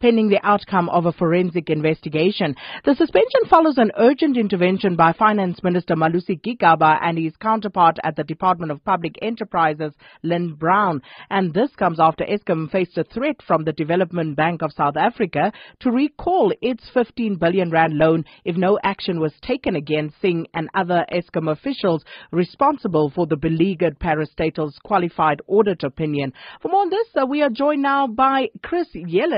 pending the outcome of a forensic investigation. The suspension follows an urgent intervention by Finance Minister Malusi Gigaba and his counterpart at the Department of Public Enterprises, Lynne Brown. And this comes after Eskom faced a threat from the Development Bank of South Africa to recall its 15 billion rand loan if no action was taken against Singh and other Eskom officials responsible for the beleaguered parastatal's qualified audit opinion. For more on this, uh, we are joined now by Chris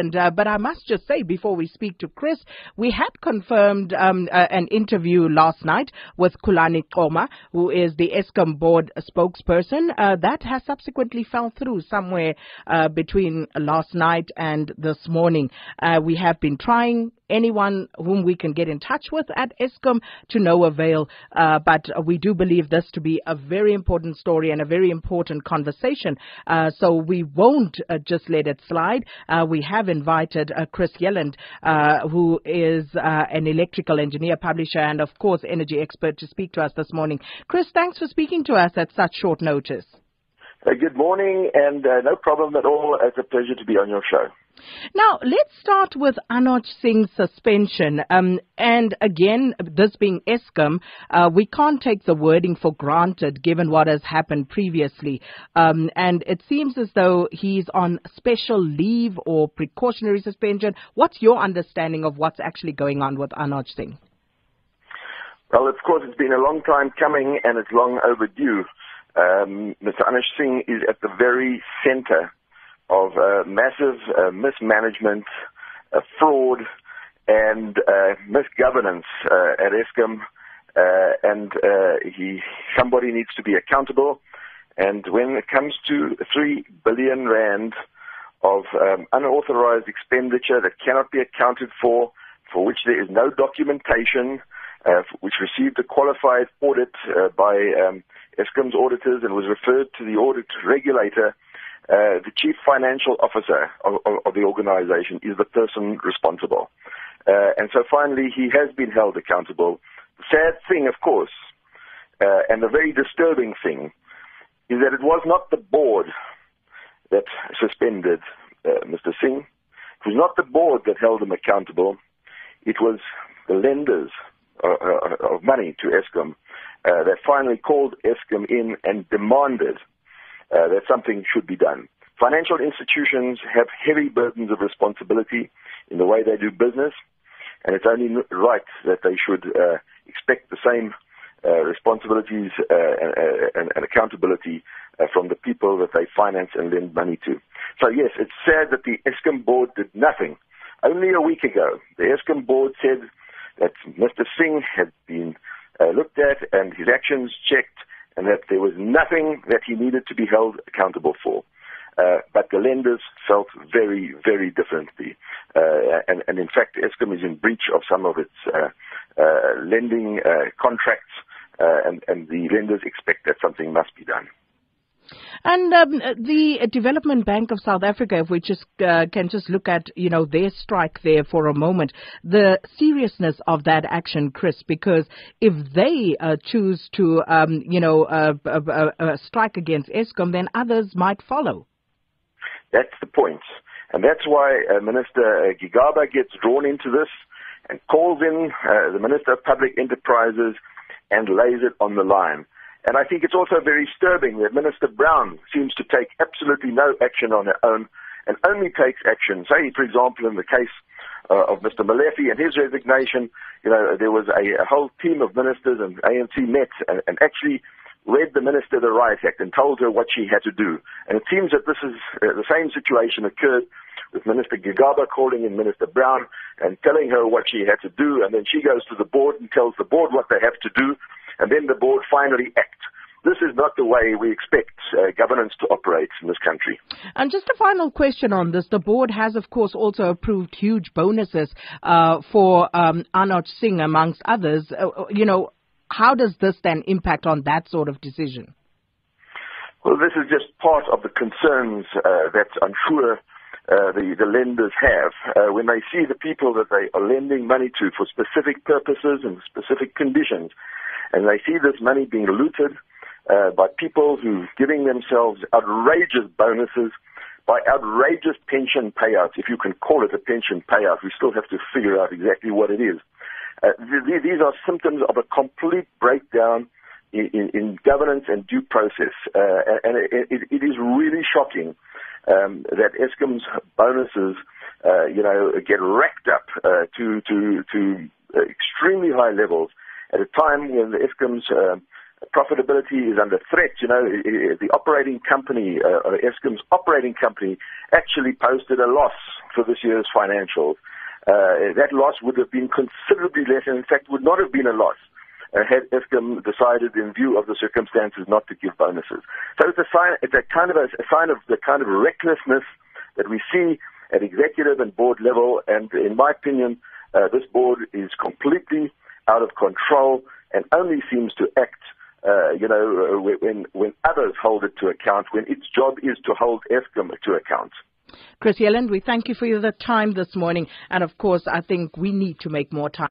Yelland. Uh, but I must just say, before we speak to Chris, we had confirmed um, uh, an interview last night with Khulani Qoma, who is the Eskom board spokesperson. Uh, that has subsequently fell through somewhere uh, between last night and this morning. Uh, we have been trying anyone whom we can get in touch with at Eskom to no avail. Uh, but we do believe this to be a very important story and a very important conversation. Uh, so we won't uh, just let it slide. Uh, we have invited uh, Chris Yelland, uh, who is an electrical engineer, publisher, and of course energy expert, to speak to us this morning. Chris, thanks for speaking to us at such short notice. good morning, and no problem at all. It's a pleasure to be on your show. Now, let's start with Anoj Singh's suspension. Um, and again, this being Eskom, uh, we can't take the wording for granted given what has happened previously. Um, and it seems as though he's on special leave or precautionary suspension. What's your understanding of what's actually going on with Anoj Singh? Well, of course, it's been a long time coming and it's long overdue. Um, Mr. Anoj Singh is at the very center of uh, massive uh, mismanagement, uh, fraud, and uh, misgovernance uh, at Eskom, uh, and he somebody needs to be accountable. And when it comes to three billion rand of um, unauthorized expenditure that cannot be accounted for, for which there is no documentation, which received a qualified audit by um, Eskom's auditors and was referred to the audit regulator uh, the chief financial officer of, of, of, the organization is the person responsible. Uh, and so finally, he has been held accountable. The sad thing, of course, uh, and the very disturbing thing, is that it was not the board that suspended uh, Mr. Singh. It was not the board that held him accountable. It was the lenders uh, of money to Eskom that finally called Eskom in and demanded uh, that something should be done. Financial institutions have heavy burdens of responsibility in the way they do business, and it's only right that they should uh, expect the same uh, responsibilities uh, and, and, and, accountability uh, from the people that they finance and lend money to. So yes, it's sad that the Eskom board did nothing. Only a week ago, the Eskom board said that Mr. Singh had been uh, looked at and his actions checked and that there was nothing that he needed to be held accountable for. Uh, but the lenders felt very, very differently. Uh, and, and, in fact, Eskom is in breach of some of its uh, uh lending uh, contracts, uh, and, and the lenders expect that something must be done. And um, the Development Bank of South Africa, if we just uh, can just look at you know their strike there for a moment, the seriousness of that action, Chris, because if they uh, choose to um, you know uh, uh, uh, uh, strike against Eskom, then others might follow. That's the point, and that's why Minister Gigaba gets drawn into this and calls in the Minister of Public Enterprises and lays it on the line. And I think it's also very disturbing that Minister Brown seems to take absolutely no action on her own and only takes action. Say, for example, in the case uh, of Mr. Molefe and his resignation, you know, there was a, a whole team of ministers and ANC met and, and actually read the Minister the Riot Act and told her what she had to do. And it seems that this is uh, the same situation occurred with Minister Gigaba calling in Minister Brown and telling her what she had to do, and then she goes to the board and tells the board what they have to do, and then the board finally act. This is not the way we expect uh, governance to operate in this country. And just a final question on this. The board has, of course, also approved huge bonuses uh, for um, Anoj Singh, amongst others. Uh, uh, you know, how does this then impact on that sort of decision? Well, this is just part of the concerns uh, that I'm sure uh, the, the lenders have uh, when they see the people that they are lending money to for specific purposes and specific conditions and they see this money being looted uh, by people who are giving themselves outrageous bonuses, by outrageous pension payouts, if you can call it a pension payout. We still have to figure out exactly what it is. Uh, th- these are symptoms of a complete breakdown in, in, in governance and due process, uh, and it, it, it is really shocking um, that Eskom's bonuses, uh, you know, get racked up uh, to to to extremely high levels at a time when the Eskom's uh, profitability is under threat. You know, the operating company, uh, Eskom's operating company, actually posted a loss for this year's financials. Uh, that loss would have been considerably less, and in fact, would not have been a loss uh, had Eskom decided, in view of the circumstances, not to give bonuses. So it's a sign. It's a kind of a, a sign of the kind of recklessness that we see at executive and board level. And in my opinion, uh, this board is completely out of control and only seems to act uh, you know, uh, when, when others hold it to account, when its job is to hold Eskom to account. Chris Yelland, we thank you for your time this morning. And of course, I think we need to make more time.